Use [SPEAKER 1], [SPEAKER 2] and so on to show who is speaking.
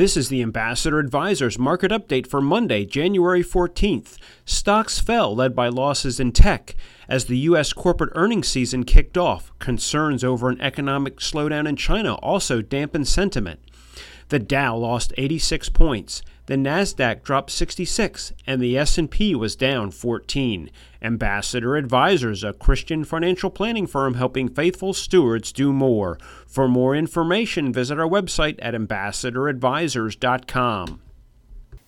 [SPEAKER 1] This is the Ambassador Advisors market update for Monday, January 14th. Stocks fell, led by losses in tech. As the U.S. corporate earnings season kicked off, concerns over an economic slowdown in China also dampened sentiment. The Dow lost 86 points, the Nasdaq dropped 66, and the S&P was down 14. Ambassador Advisors, a Christian financial planning firm helping faithful stewards do more. For more information, visit our website at ambassadoradvisors.com.